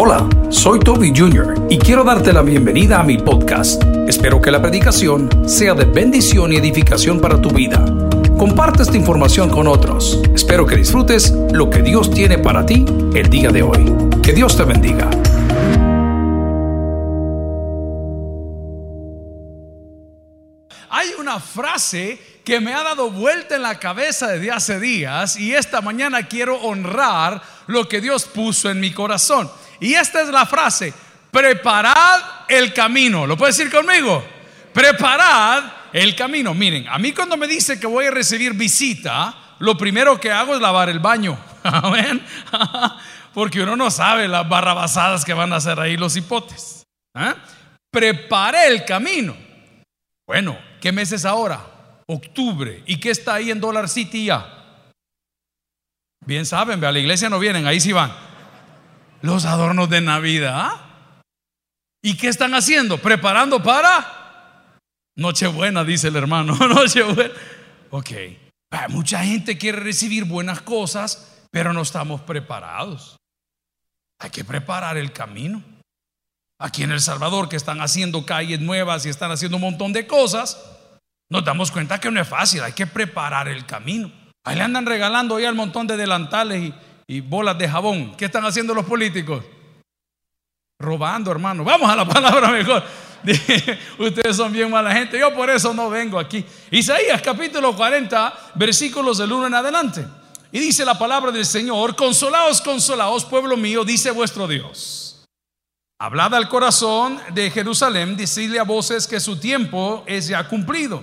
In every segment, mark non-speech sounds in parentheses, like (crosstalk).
Hola, soy Toby Jr. y quiero darte la bienvenida a mi podcast. Espero que la predicación sea de bendición y edificación para tu vida. Comparte esta información con otros. Espero que disfrutes lo que Dios tiene para ti el día de hoy. Que Dios te bendiga. Hay una frase que me ha dado vuelta en la cabeza desde hace días y esta mañana quiero honrar lo que Dios puso en mi corazón. Y esta es la frase, preparad el camino. ¿Lo puedes decir conmigo? Preparad el camino. Miren, a mí cuando me dice que voy a recibir visita, lo primero que hago es lavar el baño. (laughs) Amén. (laughs) Porque uno no sabe las barrabasadas que van a hacer ahí los hipotes. ¿Ah? Preparé el camino. Bueno, ¿qué mes es ahora? Octubre. ¿Y qué está ahí en Dollar City ya? Bien saben, a la iglesia no vienen, ahí sí van. Los adornos de Navidad. ¿Y qué están haciendo? Preparando para Nochebuena, dice el hermano. (laughs) Nochebuena. Ok. Mucha gente quiere recibir buenas cosas, pero no estamos preparados. Hay que preparar el camino. Aquí en El Salvador, que están haciendo calles nuevas y están haciendo un montón de cosas, nos damos cuenta que no es fácil, hay que preparar el camino. Ahí le andan regalando ya el montón de delantales y, y bolas de jabón. ¿Qué están haciendo los políticos? Robando, hermano. Vamos a la (laughs) palabra mejor. (laughs) Ustedes son bien mala gente. Yo por eso no vengo aquí. Isaías capítulo 40, versículos del 1 en adelante. Y dice la palabra del Señor, consolaos, consolaos, pueblo mío, dice vuestro Dios. Hablad al corazón de Jerusalén, decidle a voces que su tiempo es ya cumplido,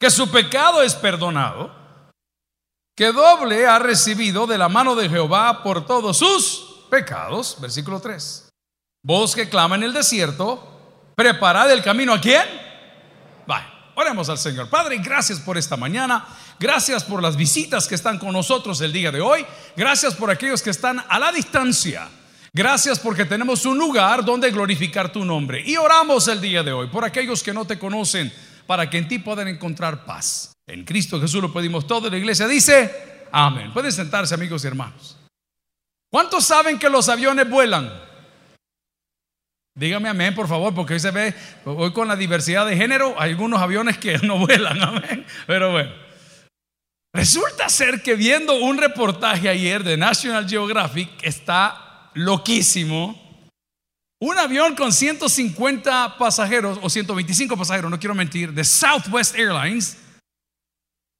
que su pecado es perdonado, que doble ha recibido de la mano de Jehová por todos sus pecados. Versículo 3. Voz que clama en el desierto, preparad el camino a quién? Vaya, oremos al Señor. Padre, gracias por esta mañana. Gracias por las visitas que están con nosotros el día de hoy. Gracias por aquellos que están a la distancia. Gracias porque tenemos un lugar donde glorificar tu nombre. Y oramos el día de hoy por aquellos que no te conocen, para que en ti puedan encontrar paz. En Cristo Jesús lo pedimos todo. La iglesia dice, amén. Pueden sentarse amigos y hermanos. ¿Cuántos saben que los aviones vuelan? Dígame amén, por favor, porque hoy se ve, hoy con la diversidad de género, hay algunos aviones que no (laughs) vuelan, amén. Pero bueno, resulta ser que viendo un reportaje ayer de National Geographic, está loquísimo. Un avión con 150 pasajeros o 125 pasajeros, no quiero mentir, de Southwest Airlines,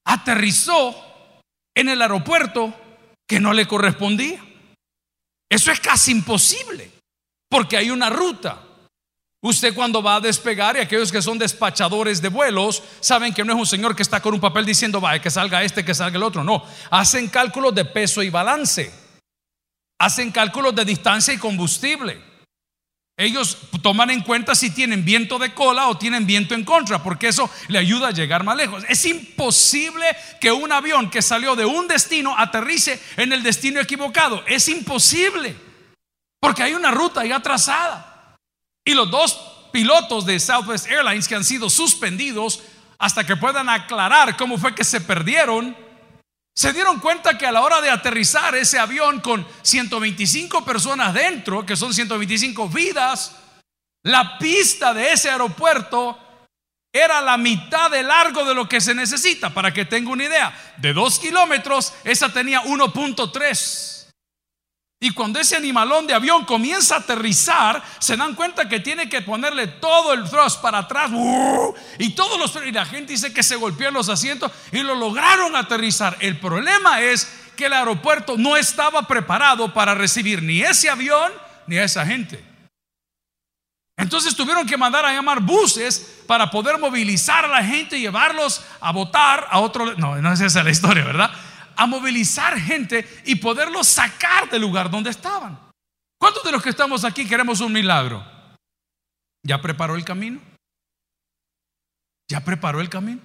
aterrizó en el aeropuerto que no le correspondía. Eso es casi imposible, porque hay una ruta. Usted cuando va a despegar y aquellos que son despachadores de vuelos saben que no es un señor que está con un papel diciendo, vaya, que salga este, que salga el otro. No, hacen cálculos de peso y balance hacen cálculos de distancia y combustible. Ellos toman en cuenta si tienen viento de cola o tienen viento en contra, porque eso le ayuda a llegar más lejos. Es imposible que un avión que salió de un destino aterrice en el destino equivocado. Es imposible, porque hay una ruta ya trazada. Y los dos pilotos de Southwest Airlines que han sido suspendidos hasta que puedan aclarar cómo fue que se perdieron, se dieron cuenta que a la hora de aterrizar ese avión con 125 personas dentro, que son 125 vidas, la pista de ese aeropuerto era la mitad de largo de lo que se necesita. Para que tenga una idea, de 2 kilómetros, esa tenía 1.3. Y cuando ese animalón de avión comienza a aterrizar, se dan cuenta que tiene que ponerle todo el thrust para atrás. Y todos los y la gente dice que se golpeó los asientos y lo lograron aterrizar. El problema es que el aeropuerto no estaba preparado para recibir ni ese avión ni a esa gente. Entonces tuvieron que mandar a llamar buses para poder movilizar a la gente y llevarlos a votar a otro. No, no es esa la historia, ¿verdad? A movilizar gente y poderlos sacar del lugar donde estaban. ¿Cuántos de los que estamos aquí queremos un milagro? ¿Ya preparó el camino? ¿Ya preparó el camino?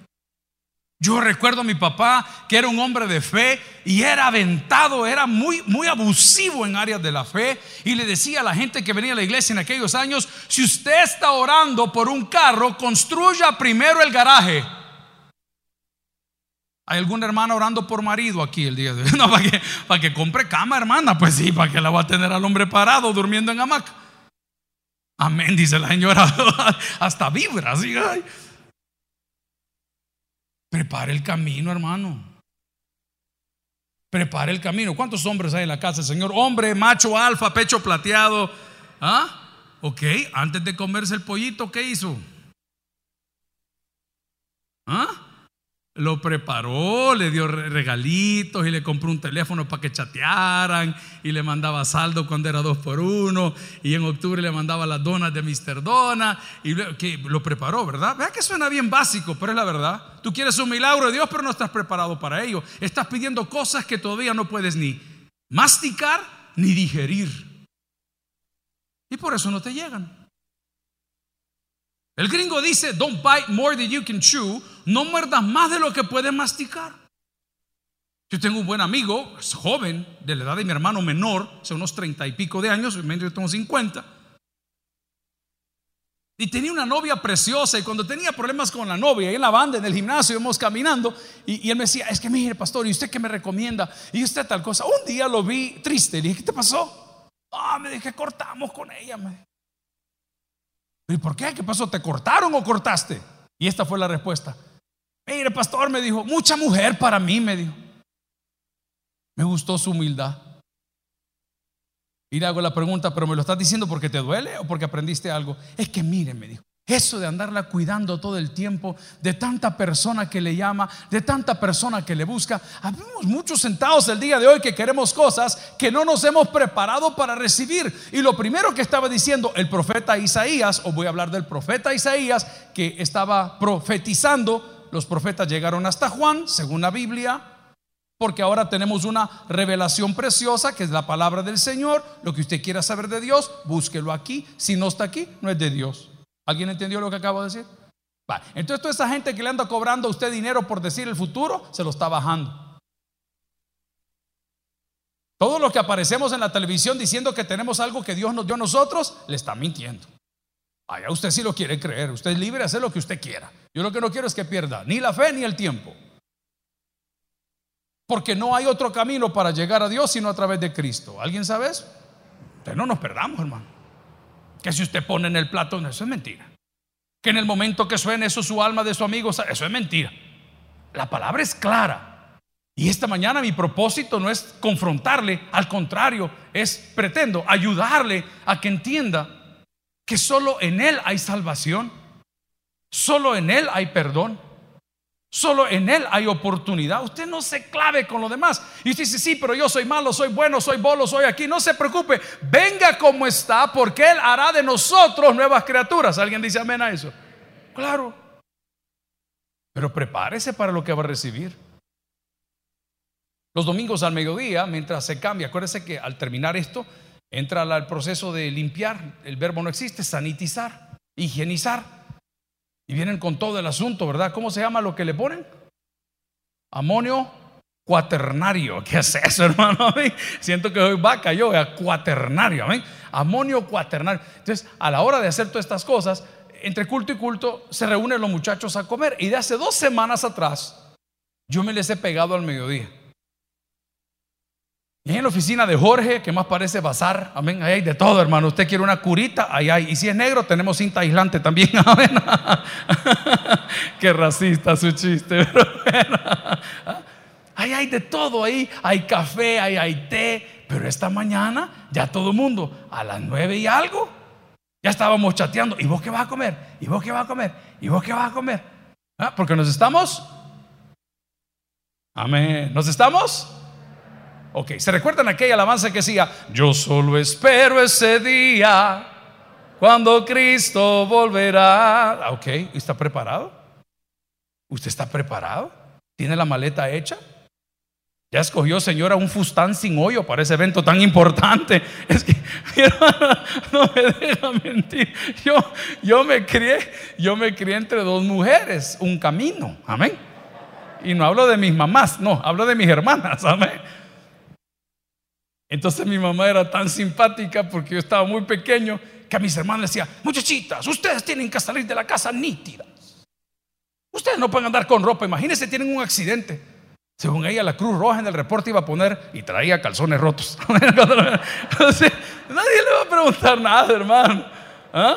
Yo recuerdo a mi papá que era un hombre de fe y era aventado, era muy, muy abusivo en áreas de la fe y le decía a la gente que venía a la iglesia en aquellos años, si usted está orando por un carro, construya primero el garaje. ¿Hay alguna hermana orando por marido aquí el día de hoy? (laughs) No, para que, para que compre cama, hermana. Pues sí, para que la va a tener al hombre parado durmiendo en hamaca. Amén, dice la señora. (laughs) Hasta vibra, así. Prepare el camino, hermano. Prepare el camino. ¿Cuántos hombres hay en la casa, Señor? Hombre, macho, alfa, pecho plateado. ¿Ah? Ok, antes de comerse el pollito, ¿qué hizo? ¿Ah? Lo preparó, le dio regalitos y le compró un teléfono para que chatearan y le mandaba saldo cuando era dos por uno y en octubre le mandaba las donas de Mr. Dona y que lo preparó, ¿verdad? Vea que suena bien básico, pero es la verdad. Tú quieres un milagro de Dios, pero no estás preparado para ello. Estás pidiendo cosas que todavía no puedes ni masticar ni digerir. Y por eso no te llegan. El gringo dice, don't bite more than you can chew, no muerdas más de lo que puedes masticar. Yo tengo un buen amigo, es joven, de la edad de mi hermano menor, hace unos treinta y pico de años, yo tengo cincuenta. Y tenía una novia preciosa y cuando tenía problemas con la novia, en la banda, en el gimnasio, íbamos caminando y, él me decía, es que mire pastor, ¿y usted qué me recomienda? Y usted tal cosa. Un día lo vi triste, le dije, ¿qué te pasó? Ah, me dije, cortamos con ella. ¿Y por qué? ¿Qué pasó? ¿Te cortaron o cortaste? Y esta fue la respuesta. Mire, pastor, me dijo, mucha mujer para mí, me dijo. Me gustó su humildad. Y le hago la pregunta, pero me lo estás diciendo porque te duele o porque aprendiste algo. Es que mire, me dijo, eso de andarla cuidando todo el tiempo, de tanta persona que le llama, de tanta persona que le busca. Habemos muchos sentados el día de hoy que queremos cosas que no nos hemos preparado para recibir. Y lo primero que estaba diciendo el profeta Isaías, o voy a hablar del profeta Isaías, que estaba profetizando, los profetas llegaron hasta Juan, según la Biblia, porque ahora tenemos una revelación preciosa que es la palabra del Señor. Lo que usted quiera saber de Dios, búsquelo aquí. Si no está aquí, no es de Dios. ¿Alguien entendió lo que acabo de decir? Entonces toda esa gente que le anda cobrando a usted dinero por decir el futuro, se lo está bajando. Todos los que aparecemos en la televisión diciendo que tenemos algo que Dios nos dio a nosotros, le está mintiendo. Allá usted sí lo quiere creer, usted es libre de hacer lo que usted quiera. Yo lo que no quiero es que pierda ni la fe ni el tiempo. Porque no hay otro camino para llegar a Dios sino a través de Cristo. ¿Alguien sabe eso? Entonces no nos perdamos, hermano. Que si usted pone en el plato, eso es mentira. Que en el momento que suene eso su alma de su amigo, eso es mentira. La palabra es clara. Y esta mañana mi propósito no es confrontarle, al contrario, es pretendo ayudarle a que entienda que solo en Él hay salvación, solo en Él hay perdón. Solo en Él hay oportunidad. Usted no se clave con lo demás. Y usted dice, sí, pero yo soy malo, soy bueno, soy bolo, soy aquí. No se preocupe. Venga como está, porque Él hará de nosotros nuevas criaturas. ¿Alguien dice amén a eso? Claro. Pero prepárese para lo que va a recibir. Los domingos al mediodía, mientras se cambia, acuérdese que al terminar esto, entra el proceso de limpiar. El verbo no existe, sanitizar, higienizar. Y vienen con todo el asunto, ¿verdad? ¿Cómo se llama lo que le ponen? Amonio cuaternario. (laughs) ¿Qué es eso, hermano? (laughs) Siento que hoy vaca yo, cuaternario. ¿amén? Amonio cuaternario. Entonces, a la hora de hacer todas estas cosas, entre culto y culto, se reúnen los muchachos a comer. Y de hace dos semanas atrás, yo me les he pegado al mediodía. Y en la oficina de Jorge, que más parece bazar, amén, ahí hay de todo, hermano. Usted quiere una curita, ahí hay. Y si es negro, tenemos cinta aislante también, (laughs) amén. Qué racista su chiste, (laughs) pero Ahí hay de todo, ahí hay café, ahí hay té. Pero esta mañana, ya todo el mundo, a las nueve y algo, ya estábamos chateando. ¿Y vos qué vas a comer? ¿Y vos qué vas a comer? ¿Y vos qué vas a comer? ¿Ah? Porque nos estamos. Amén. ¿Nos estamos? Ok, ¿se recuerdan aquella alabanza que decía, yo solo espero ese día cuando Cristo volverá? Ah, ok, ¿está preparado? ¿Usted está preparado? ¿Tiene la maleta hecha? Ya escogió, señora, un fustán sin hoyo para ese evento tan importante. (laughs) Es que, (laughs) no me deja mentir. Yo, yo me crié, yo me crié entre dos mujeres, un camino. Amén. Y no hablo de mis mamás, no, hablo de mis hermanas. Amén. Entonces mi mamá era tan simpática porque yo estaba muy pequeño que a mis hermanos decía, muchachitas, ustedes tienen que salir de la casa nítidas. Ustedes no pueden andar con ropa, imagínense, tienen un accidente. Según ella, la Cruz Roja en el reporte iba a poner y traía calzones rotos. (laughs) nadie le va a preguntar nada, hermano. ¿Ah?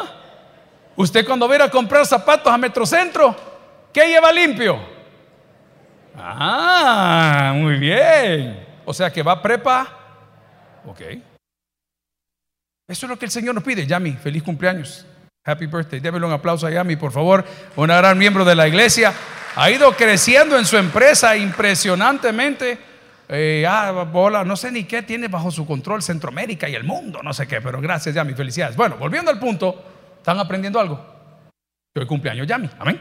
Usted cuando va a ir a comprar zapatos a Metrocentro, ¿qué lleva limpio? Ah, muy bien. O sea que va prepa. Ok. Eso es lo que el Señor nos pide. Yami, feliz cumpleaños. Happy birthday. Démelo un aplauso a Yami, por favor. Una gran miembro de la iglesia. Ha ido creciendo en su empresa impresionantemente. Eh, ah, bola, no sé ni qué tiene bajo su control Centroamérica y el mundo, no sé qué, pero gracias Yami, felicidades. Bueno, volviendo al punto, ¿están aprendiendo algo? Hoy cumpleaños Yami, amén.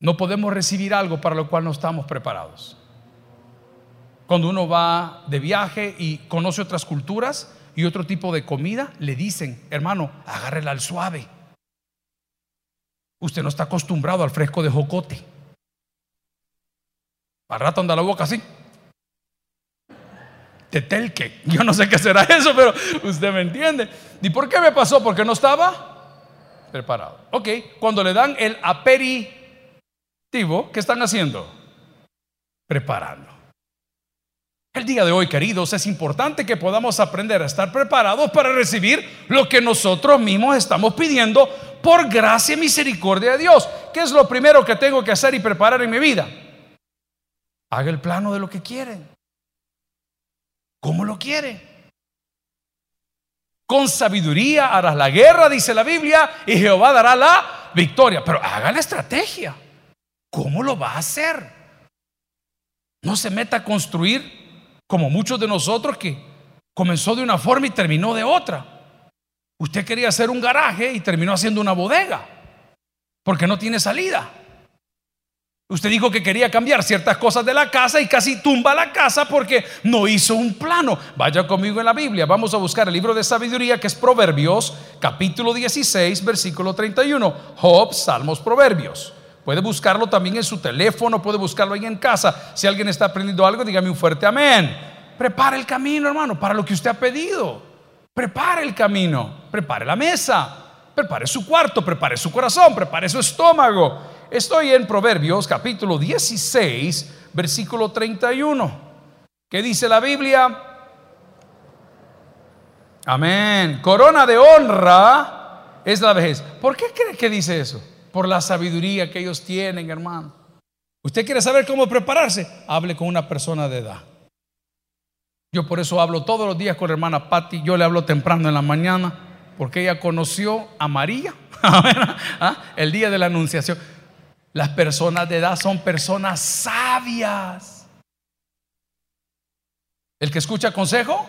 No podemos recibir algo para lo cual no estamos preparados. Cuando uno va de viaje y conoce otras culturas y otro tipo de comida, le dicen, hermano, agárrela al suave. Usted no está acostumbrado al fresco de jocote. Al rato anda la boca así. Tetelque. Yo no sé qué será eso, pero usted me entiende. ¿Y por qué me pasó? Porque no estaba preparado. Ok, cuando le dan el aperitivo, ¿qué están haciendo? Preparando. El día de hoy, queridos, es importante que podamos aprender a estar preparados para recibir lo que nosotros mismos estamos pidiendo por gracia y misericordia de Dios. ¿Qué es lo primero que tengo que hacer y preparar en mi vida? Haga el plano de lo que quiere. ¿Cómo lo quiere? Con sabiduría harás la guerra, dice la Biblia, y Jehová dará la victoria. Pero haga la estrategia. ¿Cómo lo va a hacer? No se meta a construir como muchos de nosotros que comenzó de una forma y terminó de otra. Usted quería hacer un garaje y terminó haciendo una bodega, porque no tiene salida. Usted dijo que quería cambiar ciertas cosas de la casa y casi tumba la casa porque no hizo un plano. Vaya conmigo en la Biblia. Vamos a buscar el libro de sabiduría que es Proverbios, capítulo 16, versículo 31. Job, Salmos, Proverbios. Puede buscarlo también en su teléfono, puede buscarlo ahí en casa. Si alguien está aprendiendo algo, dígame un fuerte amén. Prepare el camino, hermano, para lo que usted ha pedido. Prepare el camino, prepare la mesa, prepare su cuarto, prepare su corazón, prepare su estómago. Estoy en Proverbios capítulo 16, versículo 31. ¿Qué dice la Biblia? Amén. Corona de honra es la vejez. ¿Por qué cree que dice eso? Por la sabiduría que ellos tienen, hermano. ¿Usted quiere saber cómo prepararse? Hable con una persona de edad. Yo por eso hablo todos los días con la hermana Patty. Yo le hablo temprano en la mañana porque ella conoció a María (laughs) ¿Ah? el día de la anunciación. Las personas de edad son personas sabias. El que escucha consejo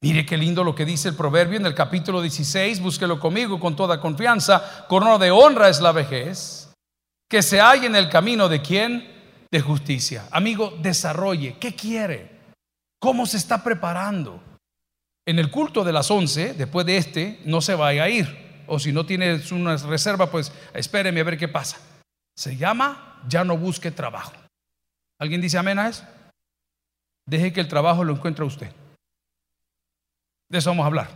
Mire qué lindo lo que dice el proverbio en el capítulo 16, búsquelo conmigo con toda confianza. Corona de honra es la vejez, que se halla en el camino de quién? De justicia. Amigo, desarrolle. ¿Qué quiere? ¿Cómo se está preparando? En el culto de las 11, después de este, no se vaya a ir. O si no tiene una reserva, pues espéreme a ver qué pasa. Se llama ya no busque trabajo. ¿Alguien dice amén a eso? Deje que el trabajo lo encuentre usted. De eso vamos a hablar.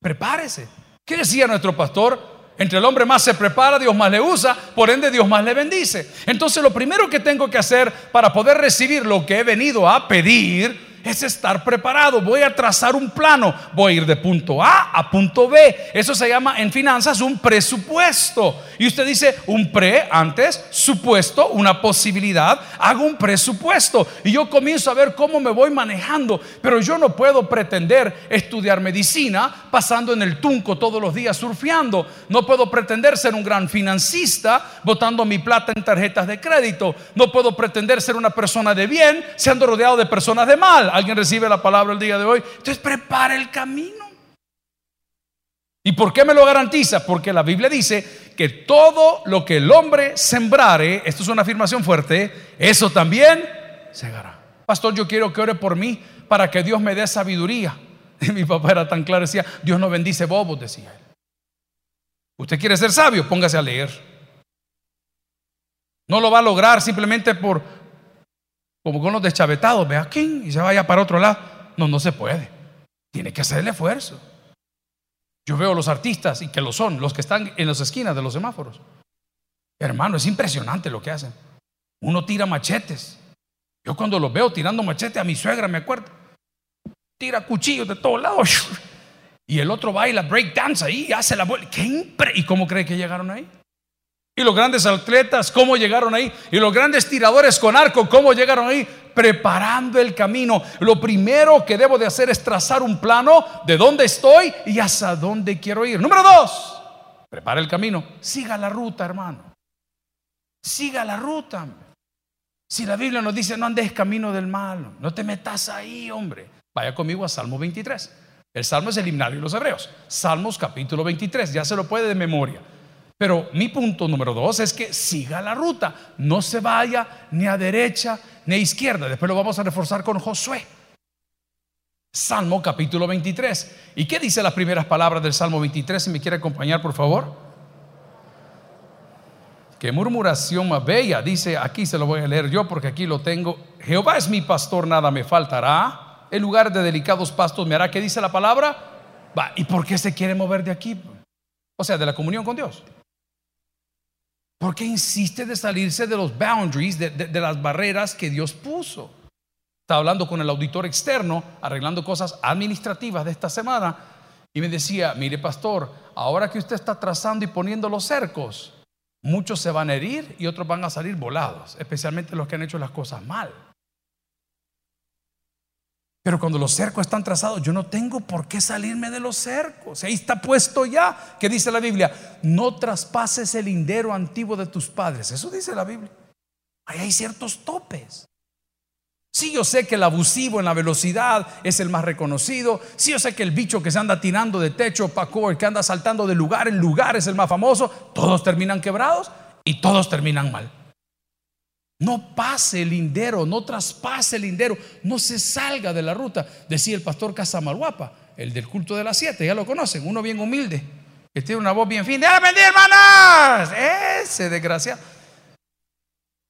Prepárese. ¿Qué decía nuestro pastor? Entre el hombre más se prepara, Dios más le usa, por ende Dios más le bendice. Entonces lo primero que tengo que hacer para poder recibir lo que he venido a pedir es estar preparado. Voy a trazar un plano. Voy a ir de punto A a punto B. Eso se llama en finanzas un presupuesto. Y usted dice un pre antes, supuesto, una posibilidad. Hago un presupuesto. Y yo comienzo a ver cómo me voy manejando. Pero yo no puedo pretender estudiar medicina pasando en el tunco todos los días surfeando. No puedo pretender ser un gran financista botando mi plata en tarjetas de crédito. No puedo pretender ser una persona de bien siendo rodeado de personas de mal. ¿Alguien recibe la palabra el día de hoy? Entonces prepara el camino. ¿Y por qué me lo garantiza? Porque la Biblia dice que todo lo que el hombre sembrare, esto es una afirmación fuerte, eso también segará. Pastor, yo quiero que ore por mí para que Dios me dé sabiduría. (laughs) Y mi papá era tan claro, decía, Dios no bendice bobos, decía él. Usted quiere ser sabio, póngase a leer. No lo va a lograr simplemente por, como con los deschavetados, ve aquí y se vaya para otro lado. No, no se puede. Tiene que hacer el esfuerzo. Yo veo los artistas y que lo son, los que están en las esquinas de los semáforos. Hermano, es impresionante lo que hacen. Uno tira machetes. Yo cuando los veo tirando machetes a mi suegra, me acuerdo. Tira cuchillos de todos lados. (laughs) Y el otro baila break dance ahí, hace la vuelta. ¿Y cómo cree que llegaron ahí? Y los grandes atletas, ¿cómo llegaron ahí? Y los grandes tiradores con arco, ¿cómo llegaron ahí? Preparando el camino. Lo primero que debo de hacer es trazar un plano de dónde estoy y hasta dónde quiero ir. Número dos, prepara el camino. Siga la ruta, hermano. Siga la ruta. Si la Biblia nos dice no andes camino del mal, no te metas ahí, hombre. Vaya conmigo a Salmo 23. El Salmo es el himnario de los hebreos. Salmos capítulo 23, ya se lo puede de memoria. Pero mi punto número dos es que siga la ruta, no se vaya ni a derecha ni a izquierda. Después lo vamos a reforzar con Josué. Salmo capítulo 23. ¿Y qué dice las primeras palabras del Salmo 23? Si me quiere acompañar, por favor. Qué murmuración más bella. Dice, aquí se lo voy a leer yo porque aquí lo tengo. Jehová es mi pastor, nada me faltará. En lugar de delicados pastos me hará. ¿Qué dice la palabra? Va, ¿y por qué se quiere mover de aquí? O sea, de la comunión con Dios. ¿Por qué insiste de salirse de los boundaries, de, las barreras que Dios puso? Estaba hablando con el auditor externo, arreglando cosas administrativas de esta semana, y me decía, mire pastor, ahora que usted está trazando y poniendo los cercos, muchos se van a herir y otros van a salir volados, especialmente los que han hecho las cosas mal. Pero cuando los cercos están trazados, yo no tengo por qué salirme de los cercos. Ahí está puesto ya, que dice la Biblia, no traspases el lindero antiguo de tus padres. Eso dice la Biblia. Ahí hay ciertos topes. Sí, yo sé que el abusivo en la velocidad es el más reconocido. Sí, yo sé que el bicho que se anda tirando de techo, Paco, el que anda saltando de lugar en lugar es el más famoso. Todos terminan quebrados y todos terminan mal. No pase el lindero, no traspase el lindero, no se salga de la ruta. Decía el pastor Casamalguapa, el del culto de las siete, ya lo conocen, uno bien humilde, que tiene una voz bien fina. ¡Ya bendiga, hermanas! Ese desgraciado.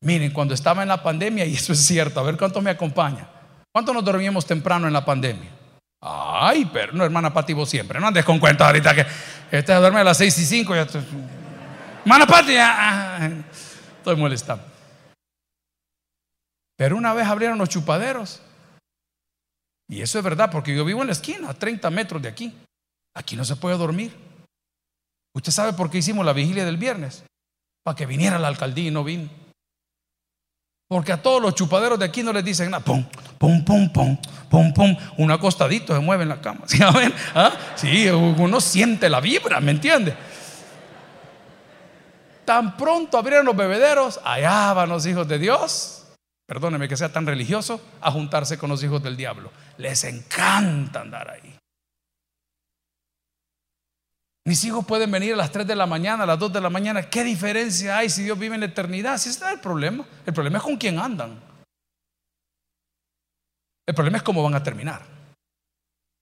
Miren, cuando estaba en la pandemia, y eso es cierto, a ver cuánto me acompaña. ¿Cuánto nos dormíamos temprano en la pandemia? Ay, pero no, hermana Pati, vos siempre, no andes con cuenta ahorita que este duerme a las seis y cinco. Ya hermana Pati, estoy molestando. Pero una vez abrieron los chupaderos. Y eso es verdad, porque yo vivo en la esquina, a 30 metros de aquí. Aquí no se puede dormir. ¿Usted sabe por qué hicimos la vigilia del viernes? Para que viniera la alcaldía y no vino. Porque a todos los chupaderos de aquí no les dicen nada. Pum, pum, pum, pum, pum, pum. Un acostadito se mueve en la cama. (laughs) ¿Sí, ¿Ah? sí uno siente la vibra, ¿me entiende? Tan pronto abrieron los bebederos, allá van los hijos de Dios perdóneme que sea tan religioso, a juntarse con los hijos del diablo. Les encanta andar ahí. Mis hijos pueden venir a las 3 de la mañana, a las 2 de la mañana. ¿Qué diferencia hay si Dios vive en la eternidad? Si está el problema. El problema es con quién andan. El problema es cómo van a terminar.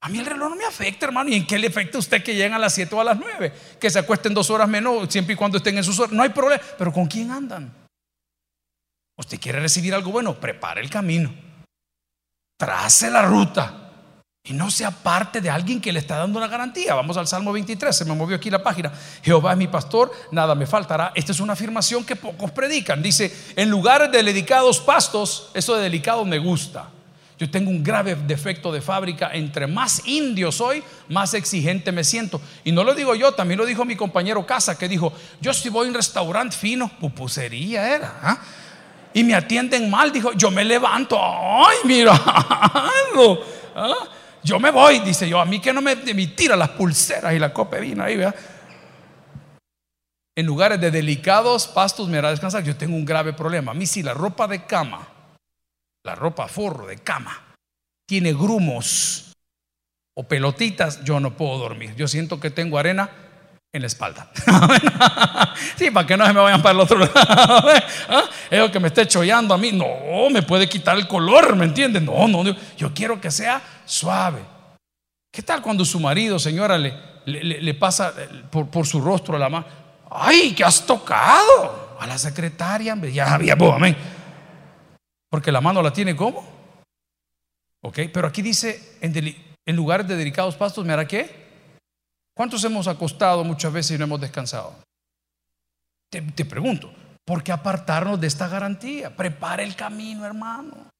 A mí el reloj no me afecta, hermano. ¿Y en qué le afecta a usted que lleguen a las 7 o a las 9? Que se acuesten dos horas menos, siempre y cuando estén en sus horas. No hay problema. Pero ¿con quién andan? Usted quiere recibir algo bueno, prepare el camino. Trace la ruta. Y no sea parte de alguien que le está dando una garantía. Vamos al Salmo 23, se me movió aquí la página. Jehová es mi pastor, nada me faltará. Esta es una afirmación que pocos predican. Dice, en lugares de delicados pastos, eso de delicado me gusta. Yo tengo un grave defecto de fábrica. Entre más indio soy, más exigente me siento. Y no lo digo yo, también lo dijo mi compañero Casa, que dijo, yo si voy a un restaurante fino, pupusería era. ¿ah? Y me atienden mal, dijo, yo me levanto, ay, mira, (laughs) ¿ah? yo me voy, dice yo, a mí que no me, me tira las pulseras y la copa de ahí, ¿verdad? En lugares de delicados pastos me hará descansar. Yo tengo un grave problema. A mí si la ropa de cama, la ropa forro de cama, tiene grumos o pelotitas, yo no puedo dormir. Yo siento que tengo arena en la espalda. (laughs) sí, para que no se me vayan para el otro lado. (laughs) ¿Ah? Eso que me esté chollando a mí, no, me puede quitar el color, ¿me entienden? No, no, yo quiero que sea suave. ¿Qué tal cuando su marido, señora, le, pasa eh, por, su rostro a la mano? ¡Ay, que has tocado! A la secretaria, ya había, amén. Porque la mano la tiene como. Ok, pero aquí dice: en, en lugares de delicados pastos, ¿me hará qué? ¿Cuántos hemos acostado muchas veces y no hemos descansado? Te, pregunto, ¿Por qué apartarnos de esta garantía? Prepare el camino, hermano.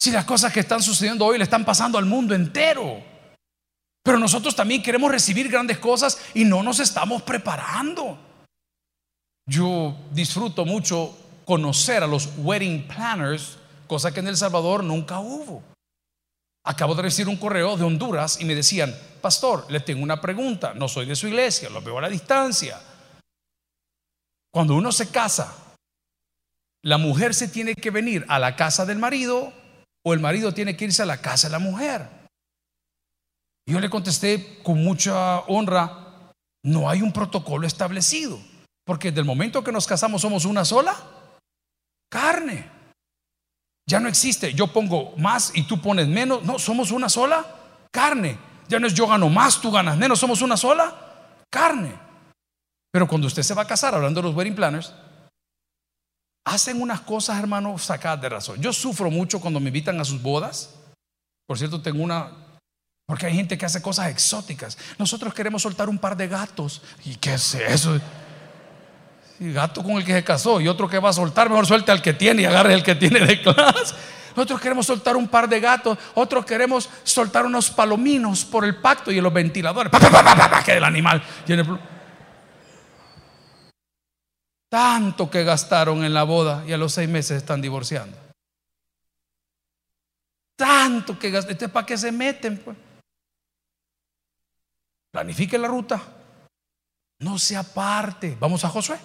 Si las cosas que están sucediendo hoy le están pasando al mundo entero. Pero nosotros también queremos recibir grandes cosas y no nos estamos preparando. Yo disfruto mucho conocer a los wedding planners, cosa que en El Salvador nunca hubo. Acabo de recibir un correo de Honduras y me decían, pastor, le tengo una pregunta, no soy de su iglesia, lo veo a la distancia. Cuando uno se casa, la mujer se tiene que venir a la casa del marido o el marido tiene que irse a la casa de la mujer. Yo le contesté con mucha honra, no hay un protocolo establecido, porque desde el momento que nos casamos somos una sola carne. Ya no existe, yo pongo más y tú pones menos, no, somos una sola carne. Ya no es yo gano más, tú ganas menos, somos una sola carne. Pero cuando usted se va a casar, hablando de los wedding planners, hacen unas cosas, hermano, sacadas de razón. Yo sufro mucho cuando me invitan a sus bodas. Por cierto, tengo una, porque hay gente que hace cosas exóticas. Nosotros queremos soltar un par de gatos. ¿Y qué es eso? Gato con el que se casó y otro que va a soltar, mejor suelte al que tiene y agarre el que tiene de clase. Nosotros queremos soltar un par de gatos, otros queremos soltar unos palominos por el pacto y los ventiladores. que el animal tiene. Tanto que gastaron en la boda y a los seis meses están divorciando. Tanto que gastaron. ¿Para qué se meten? Pues? Planifique la ruta. No se aparte. Vamos a Josué.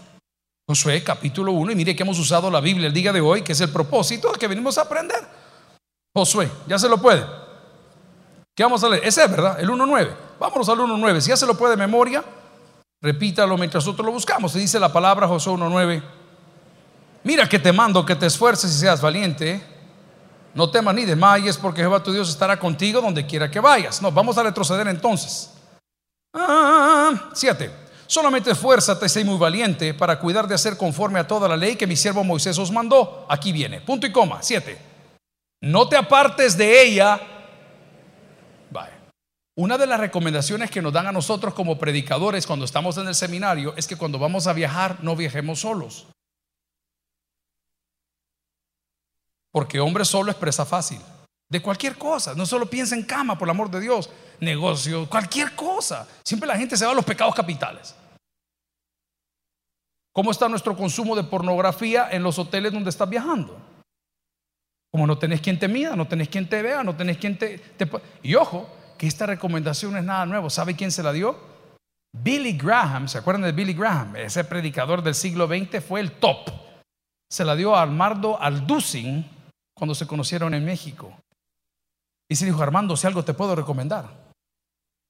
Josué capítulo 1 y mire que hemos usado la Biblia el día de hoy, que es el propósito que venimos a aprender. Josué, ya se lo puede. ¿Qué vamos a leer? Ese es, ¿verdad? El 1.9. Vámonos al 1.9. Si ya se lo puede de memoria, Repítalo mientras nosotros lo buscamos. Se dice la palabra Josué 1.9. Mira que te mando que te esfuerces y seas valiente. No temas ni desmayes porque Jehová tu Dios estará contigo donde quiera que vayas. No, vamos a retroceder entonces. Ah, siete. Solamente esfuérzate sé muy valiente para cuidar de hacer conforme a toda la ley que mi siervo Moisés os mandó. Aquí viene. Punto y coma. Siete. No te apartes de ella una de las recomendaciones que nos dan a nosotros como predicadores cuando estamos en el seminario es que cuando vamos a viajar no viajemos solos. Porque hombre solo es presa fácil. De cualquier cosa. No solo piensa en cama, por el amor de Dios. Negocio, cualquier cosa. Siempre la gente se va a los pecados capitales. ¿Cómo está nuestro consumo de pornografía en los hoteles donde estás viajando? Como no tenés quien te mida, no tenés quien te vea, no tenés quien te... Y ojo, que esta recomendación es nada nuevo. ¿Sabe quién se la dio? Billy Graham, ¿se acuerdan de Billy Graham? Ese predicador del siglo XX fue el top. Se la dio a Armando Alducin cuando se conocieron en México. Y se dijo, Armando, si algo te puedo recomendar,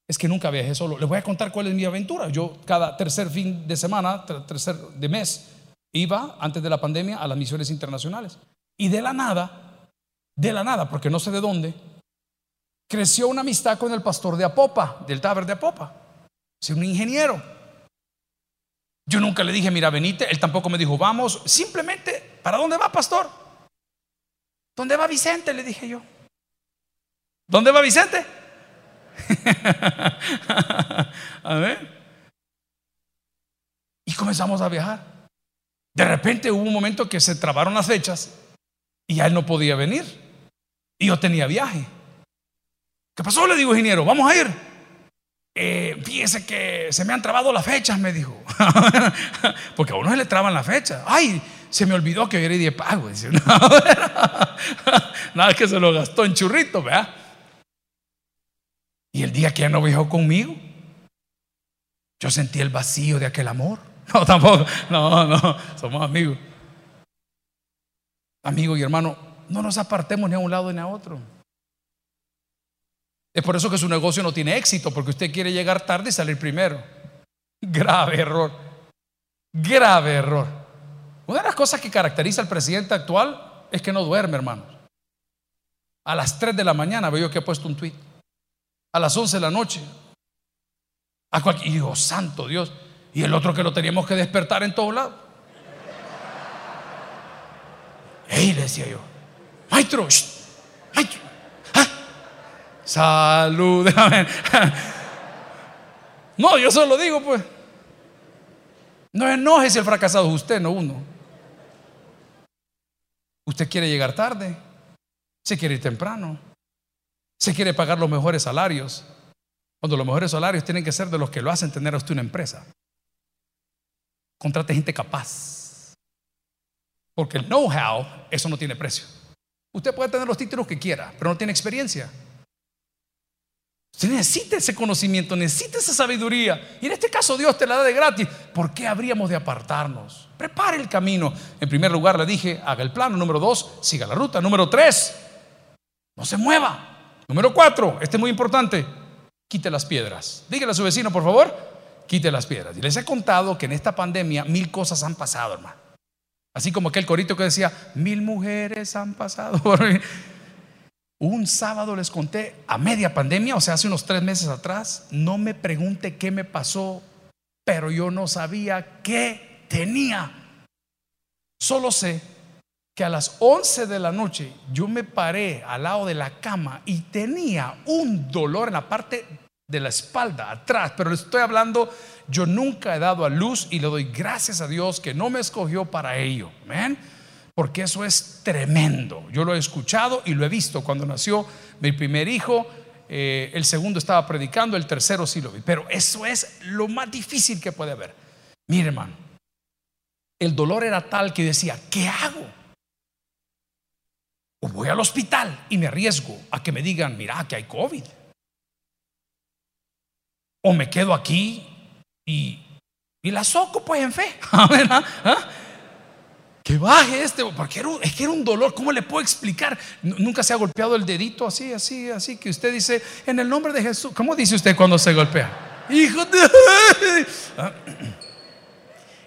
es que nunca viajé solo. Les voy a contar cuál es mi aventura. Yo cada tercer fin de semana, tercer de mes, iba antes de la pandemia a las misiones internacionales. Y de la nada, de la nada, porque no sé de dónde, creció una amistad con el pastor de Apopa, del Taber de Apopa. Es un ingeniero. Yo nunca le dije, mira, venite. Él tampoco me dijo, vamos. Simplemente, ¿para dónde va, pastor? ¿Dónde va Vicente? Le dije yo. ¿Dónde va Vicente? (laughs) a ver. Y comenzamos a viajar. De repente hubo un momento que se trabaron las fechas y ya él no podía venir. Y yo tenía viaje. ¿Qué pasó? Le digo, ingeniero, vamos a ir. Eh, que se me han trabado las fechas, me dijo. (laughs) Porque a uno se le traban las fechas. Ay, se me olvidó que hubiera de pago. Dice, (laughs) Nada que se lo gastó en churrito, ¿verdad? Y el día que ya no viajó conmigo, yo sentí el vacío de aquel amor. (laughs) No, tampoco. No, no, somos amigos. Amigo y hermano, no nos apartemos ni a un lado ni a otro. Es por eso que su negocio no tiene éxito, porque usted quiere llegar tarde y salir primero. Grave error. Grave error. Una de las cosas que caracteriza al presidente actual es que no duerme, hermanos. A las 3 de la mañana veo que ha puesto un tweet. A las 11 de la noche. A y digo, santo Dios. Y el otro que lo teníamos que despertar en todos lados. ¡Ey! Le decía yo. Maestro, maestro. Salud. (laughs) No, yo solo digo, pues. No enoje el fracasado es usted, no uno. Usted quiere llegar tarde, se quiere ir temprano, se quiere pagar los mejores salarios, cuando los mejores salarios tienen que ser de los que lo hacen tener a usted una empresa. Contrate gente capaz. Porque el know-how, eso no tiene precio. Usted puede tener los títulos que quiera, pero no tiene experiencia. Usted necesita ese conocimiento, necesita esa sabiduría. Y en este caso Dios te la da de gratis. ¿Por qué habríamos de apartarnos? Prepare el camino. En primer lugar le dije, haga el plano. Número dos, siga la ruta. Número tres, no se mueva. Número cuatro, este es muy importante, quite las piedras. Dígale a su vecino, por favor, quite las piedras. Y les he contado que en esta pandemia mil cosas han pasado, hermano. Así como aquel corito que decía, mil mujeres han pasado Un sábado les conté a media pandemia, o sea, hace unos tres meses atrás, no me pregunte qué me pasó, pero yo no sabía qué tenía. Solo sé que a las 11 de la noche yo me paré al lado de la cama y tenía un dolor en la parte de la espalda, atrás, pero le estoy hablando, yo nunca he dado a luz y le doy gracias a Dios que no me escogió para ello. Amén porque eso es tremendo. Yo lo he escuchado y lo he visto cuando nació mi primer hijo. Eh, el segundo estaba predicando, el tercero sí lo vi. Pero eso es lo más difícil que puede haber. Mire, hermano, el dolor era tal que decía, ¿qué hago? O voy al hospital y me arriesgo a que me digan, mira, que hay COVID. O me quedo aquí y, y la soco pues en fe. (laughs) ¿Ah? que baje este, porque es que era un dolor, ¿cómo le puedo explicar? Nunca se ha golpeado el dedito así, así, así, que usted dice, en el nombre de Jesús, ¿cómo dice usted cuando se golpea? Hijo de... (laughs) Ah.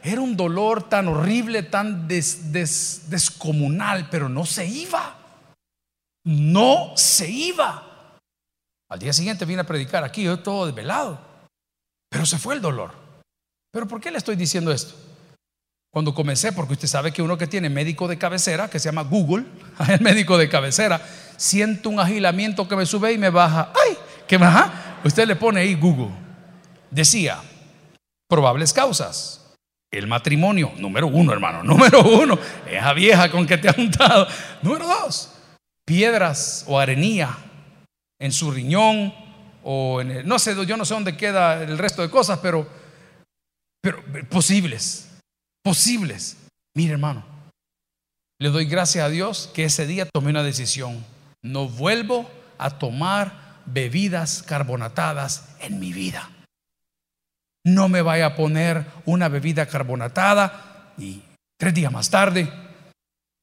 Era un dolor tan horrible, tan descomunal, pero no se iba. No se iba. Al día siguiente vine a predicar aquí, yo todo desvelado. Pero se fue el dolor. ¿Pero por qué le estoy diciendo esto? Cuando comencé, porque usted sabe que uno que tiene médico de cabecera, que se llama Google, (laughs) el médico de cabecera, siento un agilamiento que me sube y me baja. ¡Ay! ¿Qué baja? Usted le pone ahí Google. Decía, probables causas. El matrimonio, número uno, hermano, número uno. Esa vieja con que te ha juntado. Número dos, piedras o arenía en su riñón o en el, no sé, yo no sé dónde queda el resto de cosas, pero, pero posibles posibles. Mire, hermano, le doy gracias a Dios que ese día tomé una decisión. No vuelvo a tomar bebidas carbonatadas en mi vida. No me vaya a poner una bebida carbonatada y tres días más tarde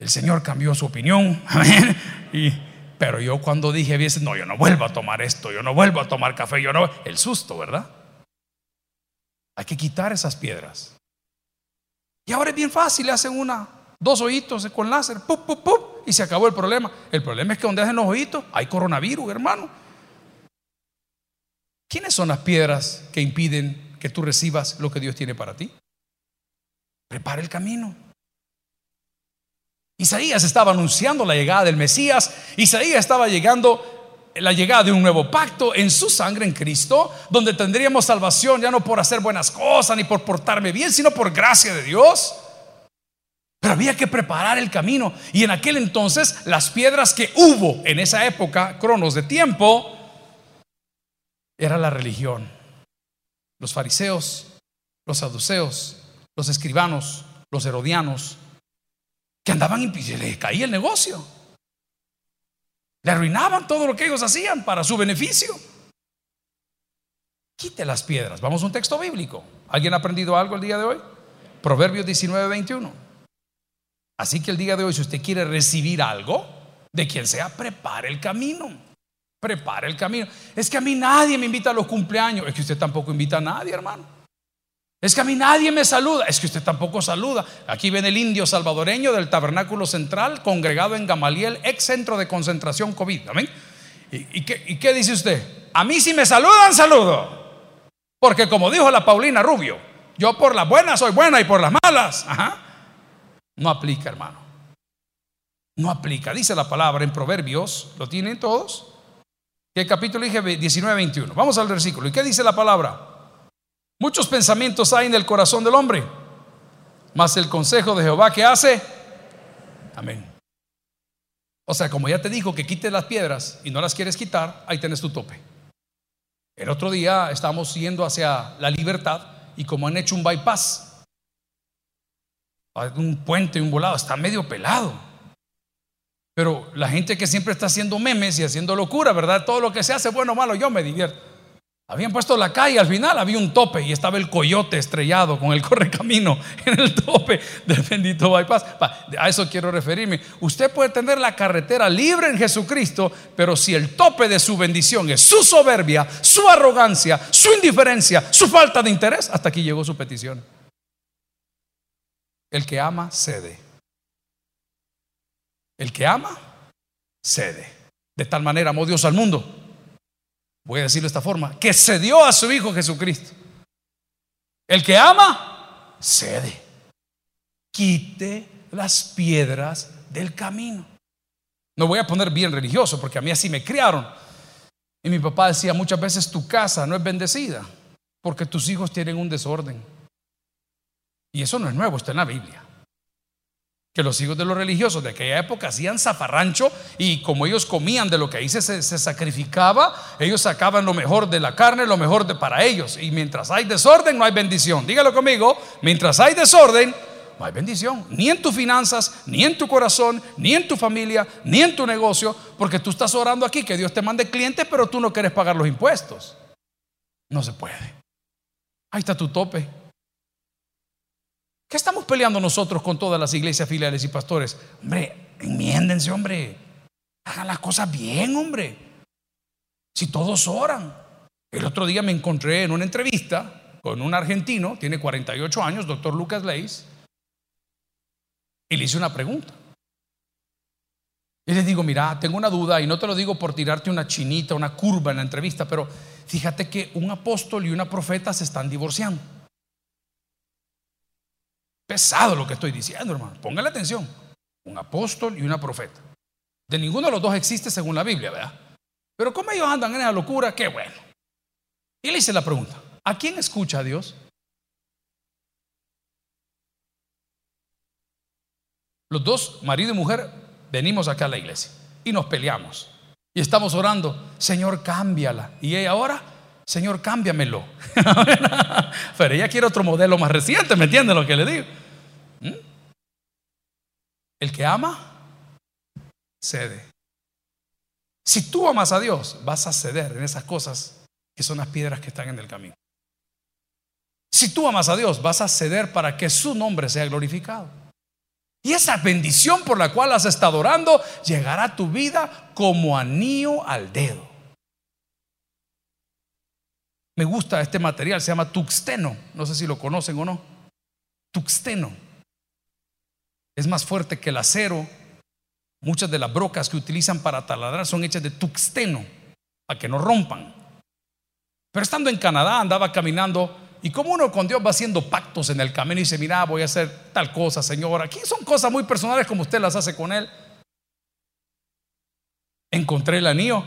el Señor cambió su opinión. (laughs) Y, pero yo cuando dije, no, yo no vuelvo a tomar esto, yo no vuelvo a tomar café, yo no, el susto, ¿verdad? Hay que quitar esas piedras. Y ahora es bien fácil, le hacen una, dos ojitos con láser, ¡pup, pup, pup! y se acabó el problema. El problema es que donde hacen los ojitos hay coronavirus, hermano. ¿Quiénes son las piedras que impiden que tú recibas lo que Dios tiene para ti? Prepara el camino. Isaías estaba anunciando la llegada del Mesías. Isaías estaba llegando la llegada de un nuevo pacto en su sangre en Cristo, donde tendríamos salvación ya no por hacer buenas cosas ni por portarme bien, sino por gracia de Dios. Pero había que preparar el camino. Y en aquel entonces las piedras que hubo en esa época, cronos de tiempo, era la religión. Los fariseos, los saduceos, los escribanos, los herodianos, que andaban y les caía el negocio. Le arruinaban todo lo que ellos hacían para su beneficio. Quite las piedras. Vamos a un texto bíblico. ¿Alguien ha aprendido algo el día de hoy? Proverbios 19, 21. Así que el día de hoy, si usted quiere recibir algo, de quien sea, prepare el camino. Prepare el camino. Es que a mí nadie me invita a los cumpleaños. Es que usted tampoco invita a nadie, hermano. Es que a mí nadie me saluda. Es que usted tampoco saluda. Aquí ven el indio salvadoreño del tabernáculo central, congregado en Gamaliel, ex centro de concentración COVID. Amén. ¿Y, qué, dice usted? A mí si me saludan, saludo. Porque como dijo la Paulina Rubio, yo por las buenas soy buena y por las malas. No aplica, hermano. No aplica. Dice la palabra en Proverbios. ¿Lo tienen todos? ¿Qué capítulo dije? 19, 21. Vamos al versículo. ¿Y qué dice la palabra? Muchos pensamientos hay en el corazón del hombre, Más el consejo de Jehová que hace. Amén. O sea, como ya te dijo que quites las piedras y no las quieres quitar, ahí tienes tu tope. El otro día estábamos yendo hacia la libertad y como han hecho un bypass, un puente, un volado, está medio pelado. Pero la gente que siempre está haciendo memes y haciendo locura, ¿verdad? Todo lo que se hace, bueno o malo, yo me divierto. Habían puesto la calle, al final había un tope y estaba el coyote estrellado con el correcamino (laughs) en el tope del bendito bypass. A eso quiero referirme. Usted puede tener la carretera libre en Jesucristo, pero si el tope de su bendición es su soberbia, su arrogancia, su indiferencia, su falta de interés, hasta aquí llegó su petición. El que ama, cede. El que ama, cede. De tal manera amó Dios al mundo. Voy a decirlo de esta forma, que cedió a su Hijo Jesucristo. El que ama, cede. Quite las piedras del camino. No voy a poner bien religioso porque a mí así me criaron. Y mi papá decía muchas veces tu casa no es bendecida porque tus hijos tienen un desorden. Y eso no es nuevo, está en la Biblia. Que los hijos de los religiosos de aquella época hacían zafarrancho y como ellos comían de lo que ahí se, sacrificaba, ellos sacaban lo mejor de la carne, lo mejor de para ellos. Y mientras hay desorden, no hay bendición. Dígalo conmigo, mientras hay desorden, no hay bendición. Ni en tus finanzas, ni en tu corazón, ni en tu familia, ni en tu negocio, porque tú estás orando aquí que Dios te mande clientes, pero tú no quieres pagar los impuestos. No se puede. Ahí está tu tope. ¿Qué estamos peleando nosotros con todas las iglesias filiales y pastores? Hombre, enmiéndense, hombre. Hagan las cosas bien, hombre. Si todos oran. El otro día me encontré en una entrevista con un argentino, tiene 48 años, doctor Lucas Leis, y le hice una pregunta. Y le digo, mira, tengo una duda y no te lo digo por tirarte una chinita, una curva en la entrevista, pero fíjate que un apóstol y una profeta se están divorciando. Pesado lo que estoy diciendo, hermano. Póngale atención. Un apóstol y una profeta. De ninguno de los dos existe según la Biblia, ¿verdad? Pero como ellos andan en esa locura, qué bueno. Y le hice la pregunta, ¿a quién escucha a Dios? Los dos, marido y mujer, venimos acá a la iglesia y nos peleamos. Y estamos orando, Señor, cámbiala. Y ella ahora, Señor, cámbiamelo. (laughs) Pero ella quiere otro modelo más reciente, ¿me entiende lo que le digo? ¿Mm? El que ama, cede. Si tú amas a Dios, vas a ceder en esas cosas que son las piedras que están en el camino. Si tú amas a Dios, vas a ceder para que su nombre sea glorificado. Y esa bendición por la cual has estado orando llegará a tu vida como anillo al dedo. Me gusta este material, se llama tuxteno. No sé si lo conocen o no. Tuxteno. Es más fuerte que el acero. Muchas de las brocas que utilizan para taladrar son hechas de tuxteno, para que no rompan. Pero estando en Canadá andaba caminando y como uno con Dios va haciendo pactos en el camino y dice, mira, voy a hacer tal cosa, Señor. Aquí son cosas muy personales como usted las hace con Él. Encontré el anillo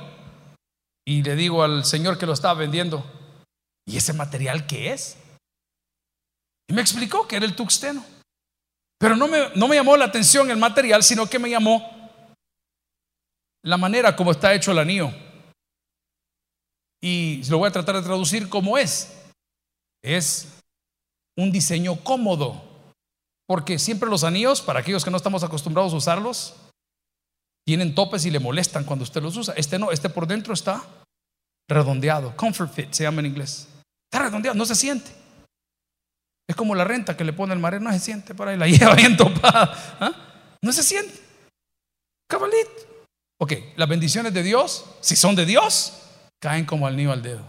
y le digo al Señor que lo estaba vendiendo, ¿Y ese material qué es? Y me explicó que era el tuxteno. Pero no me, no me llamó la atención el material, sino que me llamó la manera como está hecho el anillo. Y lo voy a tratar de traducir como es. Es un diseño cómodo. Porque siempre los anillos, para aquellos que no estamos acostumbrados a usarlos, tienen topes y le molestan cuando usted los usa. Este no, este por dentro está redondeado. Comfort fit se llama en inglés. Está redondeado, no se siente. Es como la renta que le pone el mareo, no se siente por ahí, la (laughs) lleva bien topada. ¿ah? No se siente. Cabalito. Ok, las bendiciones de Dios, si son de Dios, caen como al nido al dedo.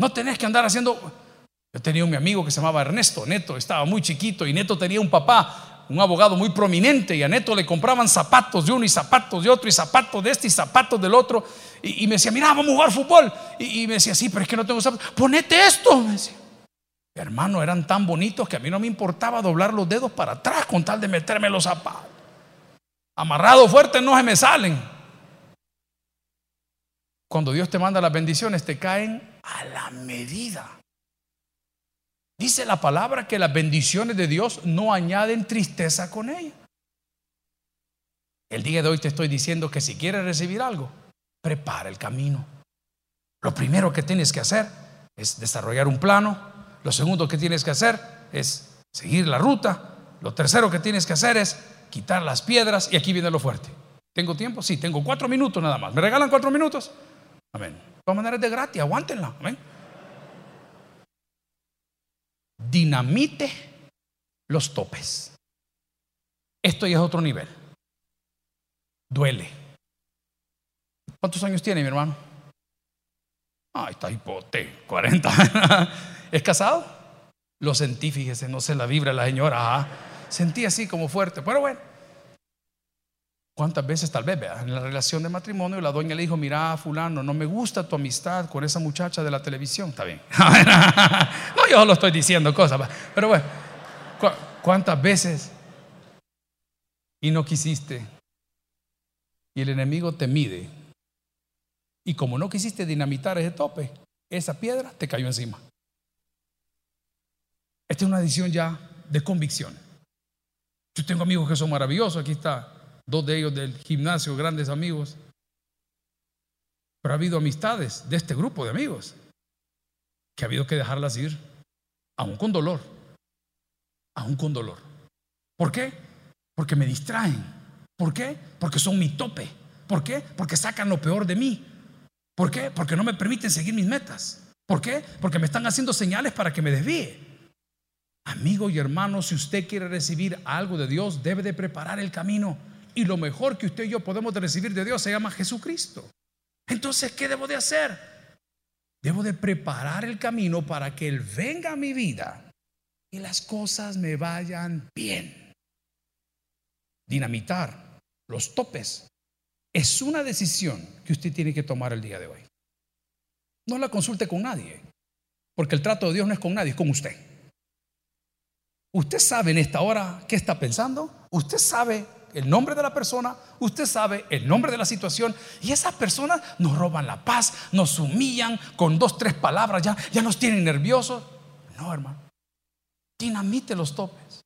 No tenés que andar haciendo. Yo tenía un mi amigo que se llamaba Ernesto, Neto, estaba muy chiquito y Neto tenía un papá, un abogado muy prominente y a Neto le compraban zapatos de uno y zapatos de otro y zapatos de este y zapatos del otro. Y, me decía, mira, vamos a jugar fútbol. Y, me decía, sí, pero es que no tengo zapatos. Ponete esto. Me. Hermano, eran tan bonitos que a mí no me importaba doblar los dedos para atrás con tal de meterme los zapatos. Amarrado fuerte no se me salen. Cuando Dios te manda las bendiciones, te caen a la medida. Dice la palabra que las bendiciones de Dios no añaden tristeza con ella. El día de hoy te estoy diciendo que si quieres recibir algo, prepara el camino. Lo primero que tienes que hacer es desarrollar un plano. Lo segundo que tienes que hacer es seguir la ruta. Lo tercero que tienes que hacer es quitar las piedras. Y aquí viene lo fuerte. ¿Tengo tiempo? Sí, tengo cuatro minutos nada más. ¿Me regalan cuatro minutos? Amén. De todas maneras de gratis, aguántenla. Amén. Dinamite los topes. Esto ya es otro nivel. Duele. ¿Cuántos años tiene mi hermano? Ay, está hipote, 40. (laughs) ¿Es casado? Lo sentí, fíjese, no se la vibra la señora. Sentí así como fuerte, pero bueno. ¿Cuántas veces tal vez en la relación de matrimonio la doña le dijo, mira, fulano, no me gusta tu amistad con esa muchacha de la televisión? Está bien. (laughs) no, yo lo estoy diciendo cosas, pero bueno, ¿cuántas veces y no quisiste? Y el enemigo te mide. Y como no quisiste dinamitar ese tope, esa piedra te cayó encima. Esta es una decisión ya de convicción. Yo tengo amigos que son maravillosos, aquí está dos de ellos del gimnasio, grandes amigos. Pero ha habido amistades de este grupo de amigos que ha habido que dejarlas ir, aún con dolor, aún con dolor. ¿Por qué? Porque me distraen. ¿Por qué? Porque son mi tope. ¿Por qué? Porque sacan lo peor de mí. ¿Por qué? Porque no me permiten seguir mis metas. ¿Por qué? Porque me están haciendo señales para que me desvíe. Amigo y hermano, si usted quiere recibir algo de Dios, debe de preparar el camino. Y lo mejor que usted y yo podemos recibir de Dios se llama Jesucristo. Entonces, ¿qué debo de hacer? Debo de preparar el camino para que Él venga a mi vida y las cosas me vayan bien. Dinamitar los topes es una decisión que usted tiene que tomar el día de hoy. No la consulte con nadie, porque el trato de Dios no es con nadie, es con usted. Usted sabe en esta hora qué está pensando, usted sabe el nombre de la persona, usted sabe el nombre de la situación y esas personas nos roban la paz, nos humillan con dos, tres palabras, ya, ya nos tienen nerviosos. No, hermano. Dinamite los topes.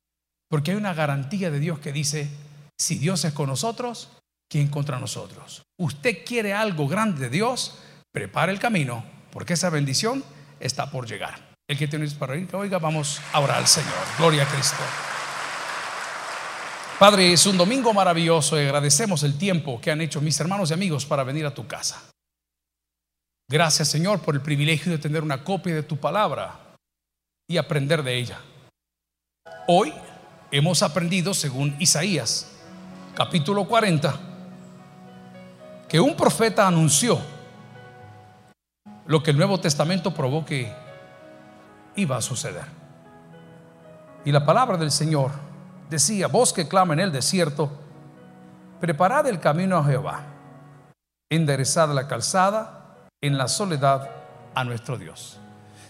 Porque hay una garantía de Dios que dice, si Dios es con nosotros, ¿quién contra nosotros? Usted quiere algo grande de Dios, prepare el camino, porque esa bendición está por llegar. El que tiene para ir, oiga, vamos a orar al Señor. Gloria a Cristo. Padre, es un domingo maravilloso y agradecemos el tiempo que han hecho mis hermanos y amigos para venir a tu casa. Gracias Señor por el privilegio de tener una copia de tu palabra y aprender de ella. Hoy hemos aprendido, según Isaías, capítulo 40, que un profeta anunció lo que el Nuevo Testamento probó que iba a suceder. Y la palabra del Señor decía, vos que clama en el desierto, preparad el camino a Jehová, enderezad la calzada en la soledad a nuestro Dios.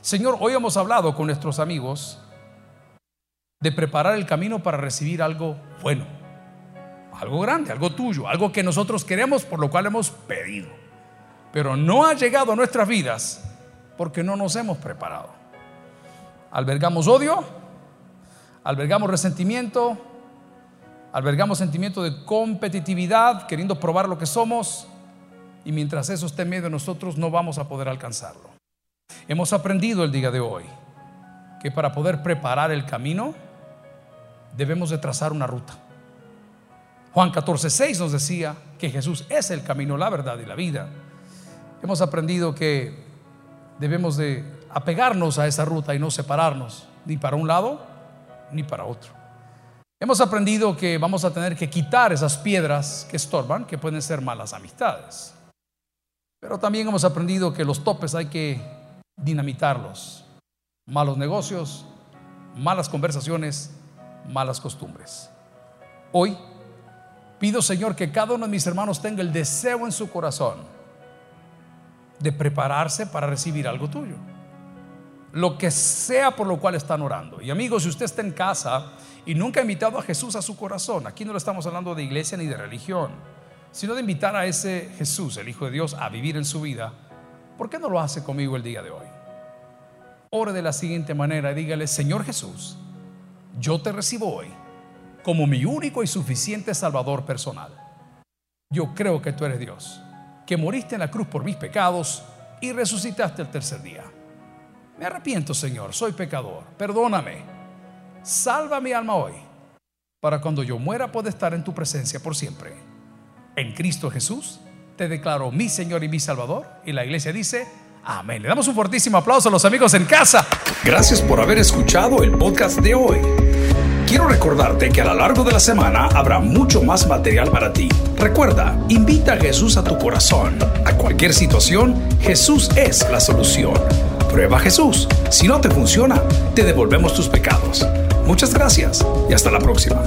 Señor, hoy hemos hablado con nuestros amigos de preparar el camino para recibir algo bueno, algo grande, algo tuyo, algo que nosotros queremos, por lo cual hemos pedido, pero no ha llegado a nuestras vidas porque no nos hemos preparado. Albergamos odio, albergamos resentimiento, albergamos sentimiento de competitividad, queriendo probar lo que somos, y mientras eso esté en medio de nosotros no vamos a poder alcanzarlo. Hemos aprendido el día de hoy que para poder preparar el camino debemos de trazar una ruta. Juan 14, 6 nos decía que Jesús es el camino, la verdad y la vida. Hemos aprendido que debemos de apegarnos a esa ruta y no separarnos ni para un lado ni para otro. Hemos aprendido que vamos a tener que quitar esas piedras que estorban, que pueden ser malas amistades. Pero también hemos aprendido que los topes hay que dinamitarlos. Malos negocios, malas conversaciones, malas costumbres. Hoy pido, Señor, que cada uno de mis hermanos tenga el deseo en su corazón de prepararse para recibir algo tuyo lo que sea por lo cual están orando. Y amigos, si usted está en casa y nunca ha invitado a Jesús a su corazón, aquí no le estamos hablando de iglesia ni de religión, sino de invitar a ese Jesús, el Hijo de Dios, a vivir en su vida, ¿por qué no lo hace conmigo el día de hoy? ore de la siguiente manera. Dígale, Señor Jesús, yo te recibo hoy como mi único y suficiente Salvador personal. Yo creo que tú eres Dios, que moriste en la cruz por mis pecados y resucitaste el tercer día. Me arrepiento, Señor, soy pecador, perdóname. Salva mi alma hoy, para cuando yo muera pueda estar en tu presencia por siempre. En Cristo Jesús te declaro mi Señor y mi Salvador. Y la iglesia dice, amén. Le damos un fortísimo aplauso a los amigos en casa. Gracias por haber escuchado el podcast de hoy. Quiero recordarte que a lo largo de la semana habrá mucho más material para ti. Recuerda, invita a Jesús a tu corazón. A cualquier situación, Jesús es la solución. Prueba Jesús. Si no te funciona, te devolvemos tus pecados. Muchas gracias y hasta la próxima.